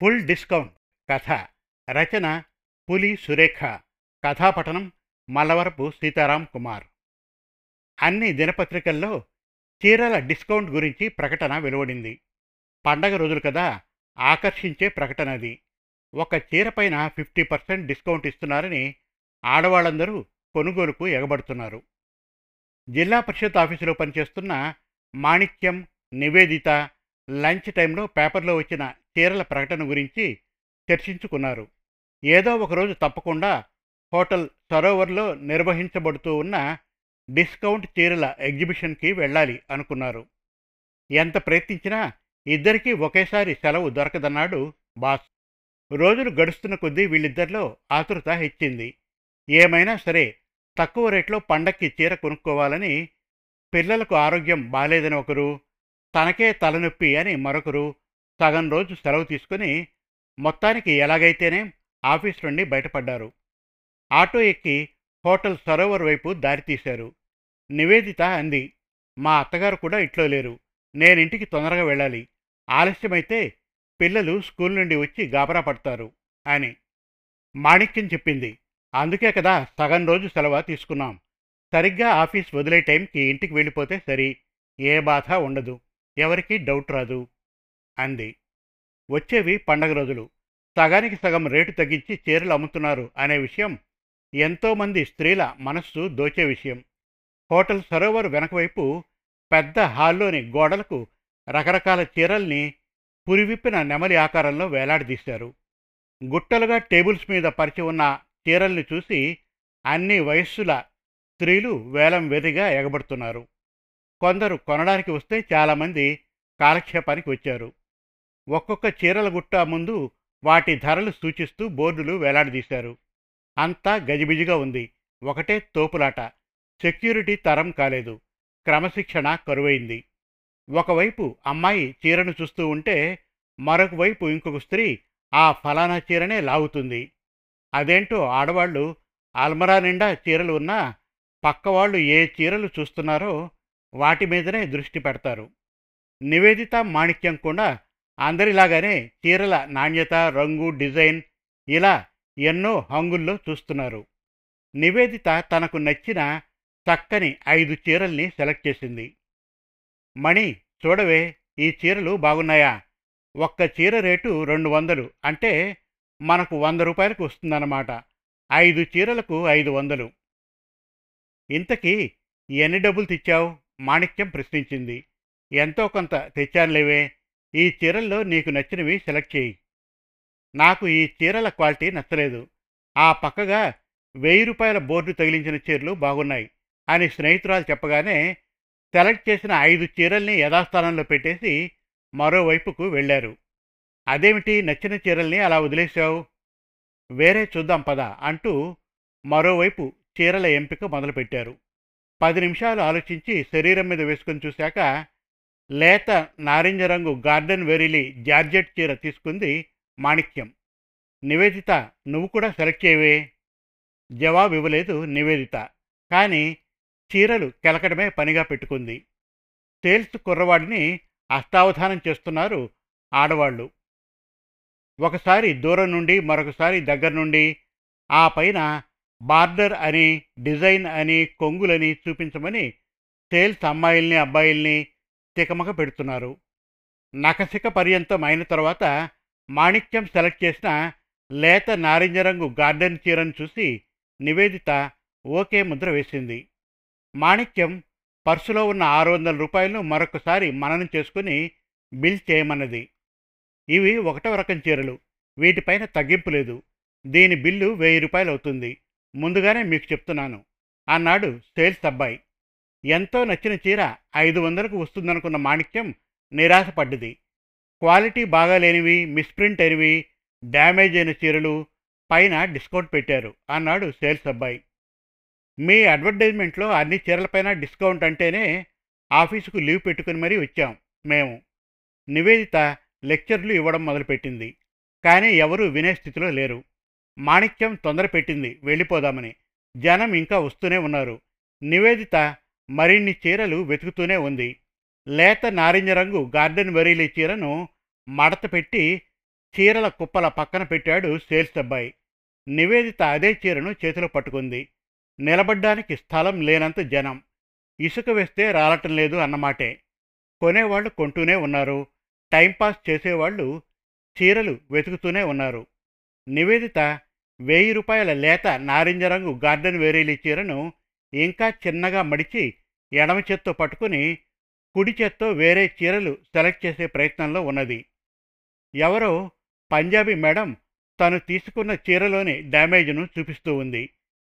Full discount కథ రచన పులి సురేఖ కథాపఠనం మల్లవరపు సీతారాం కుమార్. అన్ని దినపత్రికల్లో చీరల డిస్కౌంట్ గురించి ప్రకటన వెలువడింది. పండగ రోజులు కదా ఆకర్షించే ప్రకటన అది. ఒక చీరపైన ఫిఫ్టీ పర్సెంట్ డిస్కౌంట్ ఇస్తున్నారని ఆడవాళ్ళందరూ కొనుగోలుకు ఎగబడుతున్నారు. జిల్లా పరిషత్ ఆఫీసులో పనిచేస్తున్న మాణిక్యం నివేదిత లంచ్ టైంలో పేపర్లో వచ్చిన చీరల ప్రకటన గురించి చర్చించుకున్నారు. ఏదో ఒకరోజు తప్పకుండా హోటల్ సరోవర్లో నిర్వహించబడుతూ ఉన్న డిస్కౌంట్ చీరల ఎగ్జిబిషన్కి వెళ్ళాలి అనుకున్నారు. ఎంత ప్రయత్నించినా ఇద్దరికీ ఒకేసారి సెలవు దొరకదన్నాడు బాస్. రోజులు గడుస్తున్న కొద్దీ వీళ్ళిద్దరిలో ఆతురత హెచ్చింది. ఏమైనా సరే తక్కువ రేట్లో పండక్కి చీర కొనుక్కోవాలని పిల్లలకు ఆరోగ్యం బాలేదని ఒకరు తనకే తలనొప్పి అని మరొకరు సగం రోజు సెలవు తీసుకుని మొత్తానికి ఎలాగైతేనే ఆఫీస్ నుండి బయటపడ్డారు. ఆటో ఎక్కి హోటల్ సరోవర్ వైపు దారితీశారు నివేదిత అంది మా అత్తగారు కూడా ఇంట్లో లేరు. నేనింటికి తొందరగా వెళ్ళాలి. ఆలస్యమైతే పిల్లలు స్కూల్ నుండి వచ్చి గాబరా పడతారు అని మాణిక్యం చెప్పింది. అందుకే కదా సగం రోజు సెలవు తీసుకున్నాం. సరిగ్గా ఆఫీస్ వదిలే టైంకి ఇంటికి వెళ్ళిపోతే సరి ఏ బాధ ఉండదు. ఎవరికీ డౌట్ రాదు అంది. వచ్చేవి పండగ రోజులు. సగానికి సగం రేటు తగ్గించి చీరలు అమ్ముతున్నారు అనే విషయం ఎంతోమంది స్త్రీల మనస్సు దోచే విషయం. హోటల్ సరోవర్ వెనకవైపు పెద్ద హాల్లోని గోడలకు రకరకాల చీరల్ని పురివిప్పిన నెమలి ఆకారంలో వేలాడదీశారు. గుట్టలుగా టేబుల్స్ మీద పరిచి ఉన్న చీరల్ని చూసి అన్ని వయస్సుల స్త్రీలు వేలం వెదిగా ఎగబడుతున్నారు. కొందరు కొనడానికి వస్తే చాలామంది కాలక్షేపానికి వచ్చారు. ఒక్కొక్క చీరల గుట్ట ముందు వాటి ధరలు సూచిస్తూ బోర్డులు వేలాడదీశారు అంతా గజిబిజిగా ఉంది. ఒకటే తోపులాట. సెక్యూరిటీ తరం కాలేదు. క్రమశిక్షణ కరువైంది. ఒకవైపు అమ్మాయి చీరను చూస్తూ ఉంటే మరొక వైపు ఇంకొక స్త్రీ ఆ ఫలానా చీరనే లాగుతుంది. అదేంటో ఆడవాళ్ళు అల్మరా నిండా చీరలు ఉన్నా పక్కవాళ్ళు ఏ చీరలు చూస్తున్నారో వాటి మీదనే దృష్టి పెడతారు. నివేదిత మాణిక్యం కూడా అందరిలాగానే చీరల నాణ్యత రంగు డిజైన్ ఇలా ఎన్నో హంగుల్లో చూస్తున్నారు. నివేదిత తనకు నచ్చిన చక్కని ఐదు చీరల్ని సెలెక్ట్ చేసింది. మణి చూడవే ఈ చీరలు బాగున్నాయా? ఒక్క చీర రేటు రెండు వందలు అంటే మనకు వంద రూపాయలకు వస్తుందన్నమాట. ఐదు చీరలకు ఐదు వందలు. ఇంతకీ ఎన్ని డబ్బులు తెచ్చావు? మాణిక్యం ప్రశ్నించింది. ఎంతో కొంత తెచ్చానులేవే ఈ చీరల్లో నీకు నచ్చినవి సెలెక్ట్ చేయి. నాకు ఈ చీరల క్వాలిటీ నచ్చలేదు. ఆ పక్కగా వెయ్యి రూపాయల బోర్డు తగిలించిన చీరలు బాగున్నాయి అని స్నేహితురాలు చెప్పగానే సెలెక్ట్ చేసిన ఐదు చీరల్ని యథాస్థానంలో పెట్టేసి మరోవైపుకు వెళ్ళారు. అదేమిటి? నచ్చిన చీరల్ని అలా వదిలేశావు? వేరే చూద్దాం పద అంటూ మరోవైపు చీరల ఎంపిక మొదలుపెట్టారు. పది నిమిషాలు ఆలోచించి శరీరం మీద వేసుకొని చూశాక లేత నారింజ రంగు గార్డెన్ వెరీలి జార్జెట్ చీర తీసుకుంది మాణిక్యం. నివేదిత నువ్వు కూడా సెలెక్ట్ చేయవే. జవాబు ఇవ్వలేదు నివేదిత. కానీ చీరలు కెలకడమే పనిగా పెట్టుకుంది. సేల్స్ కుర్రవాడిని అష్టావధానం చేస్తున్నారు ఆడవాళ్ళు. ఒకసారి దూరం నుండి మరొకసారి దగ్గర నుండి ఆ పైన బార్డర్ అని డిజైన్ అని కొంగులని చూపించమని సేల్స్ అమ్మాయిల్ని అబ్బాయిల్ని తికమక పెడుతున్నారు. నకసిక పర్యంతం అయిన తర్వాత మాణిక్యం సెలెక్ట్ చేసిన లేత నారింజ రంగు గార్డెన్ చీరను చూసి నివేదిత ఓకే ముద్ర వేసింది. మాణిక్యం పర్సులో ఉన్న ఆరు వందల రూపాయలను మరొకసారి మననం చేసుకుని బిల్ చేయమన్నది. ఇవి ఒకటవ రకం చీరలు. వీటిపైన తగ్గింపు లేదు. దీని బిల్లు వెయ్యి రూపాయలు అవుతుంది ముందుగానే మీకు చెప్తున్నాను. అన్నాడు సేల్స్ అబ్బాయి ఎంతో నచ్చిన చీర ఐదు వందలకు వస్తుందనుకున్న మాణిక్యం నిరాశపడ్డది. క్వాలిటీ బాగాలేనివి మిస్ప్రింట్ అయినవి డ్యామేజ్ అయిన చీరలు పైన డిస్కౌంట్ పెట్టారు అన్నాడు సేల్స్ అబ్బాయి మీ అడ్వర్టైజ్మెంట్లో అన్ని చీరలపైన డిస్కౌంట్ అంటేనే ఆఫీసుకు లీవ్ పెట్టుకుని మరీ వచ్చాం మేము. నివేదిత లెక్చర్లు ఇవ్వడం మొదలుపెట్టింది. కానీ ఎవరూ వినే స్థితిలో లేరు. మాణిక్యం తొందర పెట్టింది. వెళ్ళిపోదామని. జనం ఇంకా వస్తూనే ఉన్నారు. నివేదిత మరిన్ని చీరలు వెతుకుతూనే ఉంది. లేత నారింజ రంగు గార్డెన్ వెరీలి చీరను మడత పెట్టి చీరల కుప్పల పక్కన పెట్టాడు సేల్స్ అబ్బాయి. నివేదిత అదే చీరను చేతిలో పట్టుకుంది. నిలబడ్డానికి స్థలం లేనంత జనం. ఇసుక వేస్తే రాలటం లేదు అన్నమాటే. కొనేవాళ్ళు కొంటూనే ఉన్నారు. టైంపాస్ చేసేవాళ్ళు చీరలు వెతుకుతూనే ఉన్నారు. నివేదిత వెయ్యి రూపాయల లేత నారింజ రంగు గార్డెన్ వేరేలి చీరను ఇంకా చిన్నగా మడిచి ఎడమ చేత్తో పట్టుకుని కుడి చేత్తో వేరే చీరలు సెలెక్ట్ చేసే ప్రయత్నంలో ఉన్నది. ఎవరో పంజాబీ మేడం తను తీసుకున్న చీరలోని డ్యామేజ్ను చూపిస్తూ ఉంది.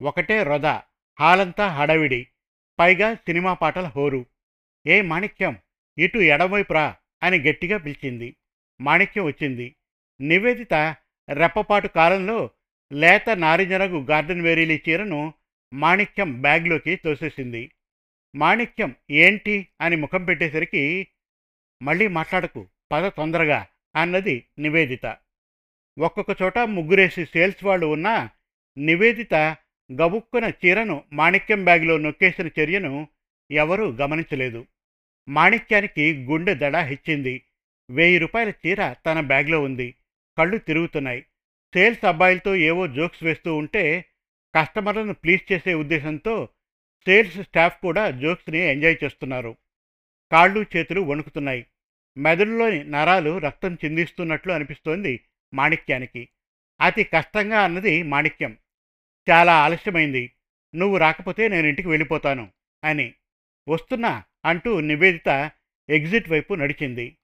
ఒకటే రొద హాలంతా హడావిడి పైగా సినిమా పాటల హోరు. ఏ మాణిక్యం ఇటు ఎడమవైపు రా అని గట్టిగా పిలిచింది. మాణిక్యం వచ్చింది. నివేదిత రెప్పపాటు కాలంలో లేత నారింజరగు గార్డెన్ వేరీలి చీరను మాణిక్యం బ్యాగ్లోకి తోసేసింది. మాణిక్యం ఏంటి అని ముఖం పెట్టేసరికి మళ్ళీ మాట్లాడకు పద తొందరగా అన్నది నివేదిత. ఒక్కొక్క చోట ముగ్గురేసి సేల్స్ వాళ్ళు ఉన్నా నివేదిత గబుక్కున చీరను మాణిక్యం బ్యాగులో నొక్కేసిన చర్యను ఎవరూ గమనించలేదు. మాణిక్యానికి గుండె దడ హెచ్చింది. వెయ్యి రూపాయల చీర తన బ్యాగ్లో ఉంది. కళ్ళు తిరుగుతున్నాయి. సేల్స్ అబ్బాయిలతో ఏవో జోక్స్ వేస్తూ ఉంటే కస్టమర్లను ప్లీజ్ చేసే ఉద్దేశంతో సేల్స్ స్టాఫ్ కూడా జోక్స్ని ఎంజాయ్ చేస్తున్నారు. కాళ్ళు చేతులు వణుకుతున్నాయి. మెదడులోని నరాలు రక్తం చిందిస్తున్నట్లు అనిపిస్తోంది మాణిక్యానికి. అతి కష్టంగా అన్నది మాణిక్యం. చాలా ఆలస్యమైంది. నువ్వు రాకపోతే నేను ఇంటికి వెళ్ళిపోతాను అని. వస్తున్నా అంటూ నివేదిత ఎగ్జిట్ వైపు నడిచింది.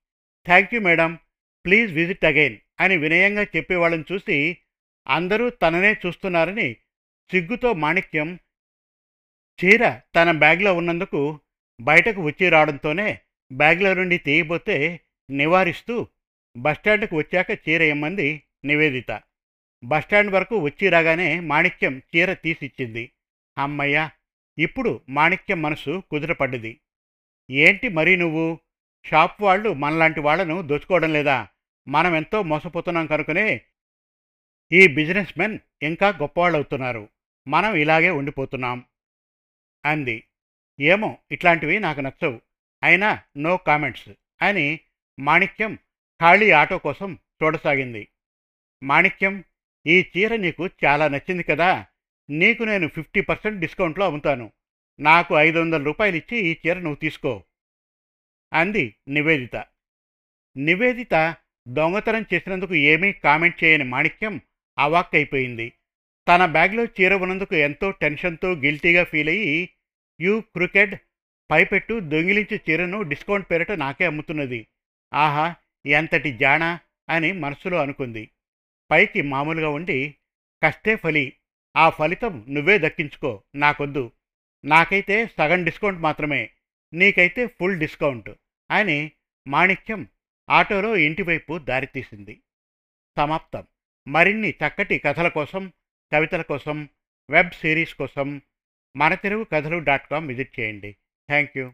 Thank you madam. Please visit again. అని వినయంగా చెప్పేవాళ్ళని చూసి అందరూ తననే చూస్తున్నారని సిగ్గుతో మాణిక్యం చీర తన బ్యాగ్లో ఉన్నందుకు బయటకు వచ్చి రావడంతోనే బ్యాగ్లో నుండి తీయబోతే నివారిస్తూ బస్టాండ్కు వచ్చాక చీర ఇమ్మంది నివేదిత. బస్టాండ్ వరకు వచ్చి రాగానే మాణిక్యం చీర తీసిచ్చింది. అమ్మయ్య ఇప్పుడు మాణిక్యం మనసు కుదురపడ్డది ఏంటి మరి నువ్వు? షాప్ వాళ్ళు మనలాంటి వాళ్ళను దోచుకోవడం లేదా? మనం ఎంతో మోసపోతున్నాం కనుకనే ఈ బిజినెస్ మెన్ ఇంకా గొప్పవాళ్ళు అవుతున్నారు మనం ఇలాగే ఉండిపోతున్నాం అంది. ఏమో ఇట్లాంటివి నాకు నచ్చవు. అయినా నో కామెంట్స్ అని మాణిక్యం ఖాళీ ఆటో కోసం చూడసాగింది. మాణిక్యం ఈ చీర నీకు చాలా నచ్చింది కదా. నీకు నేను ఫిఫ్టీ పర్సెంట్ డిస్కౌంట్లో అమ్ముతాను. నాకు ఐదు వందల రూపాయలు ఇచ్చి ఈ చీర నువ్వు తీసుకో అంది నివేదిత. నివేదిత దొంగతనం చేసినందుకు ఏమీ కామెంట్ చేయని మాణిక్యం అవాక్కైపోయింది తన బ్యాగ్లో చీర ఉన్నందుకు ఎంతో టెన్షన్తో గిల్టీగా ఫీల్ అయ్యి యూ క్రికెట్ పైపెట్టు దొంగిలించి చీరను డిస్కౌంట్ పేరిట నాకే అమ్ముతున్నది. ఆహా ఎంతటి జానా అని మనసులో అనుకుంది. పైకి మామూలుగా ఉండి కష్టే ఫలి ఆ ఫలితం నువ్వే దక్కించుకో నాకొద్దు. నాకైతే సగం డిస్కౌంట్ మాత్రమే నీకైతే ఫుల్ డిస్కౌంట్ అని మాణిక్యం ఆటోలో ఇంటివైపు దారితీసింది సమాప్తం. మరిన్ని చక్కటి కథల కోసం కవితల కోసం వెబ్ సిరీస్ కోసం మన Telugu Kathalu dot com visit చేయండి. Thank you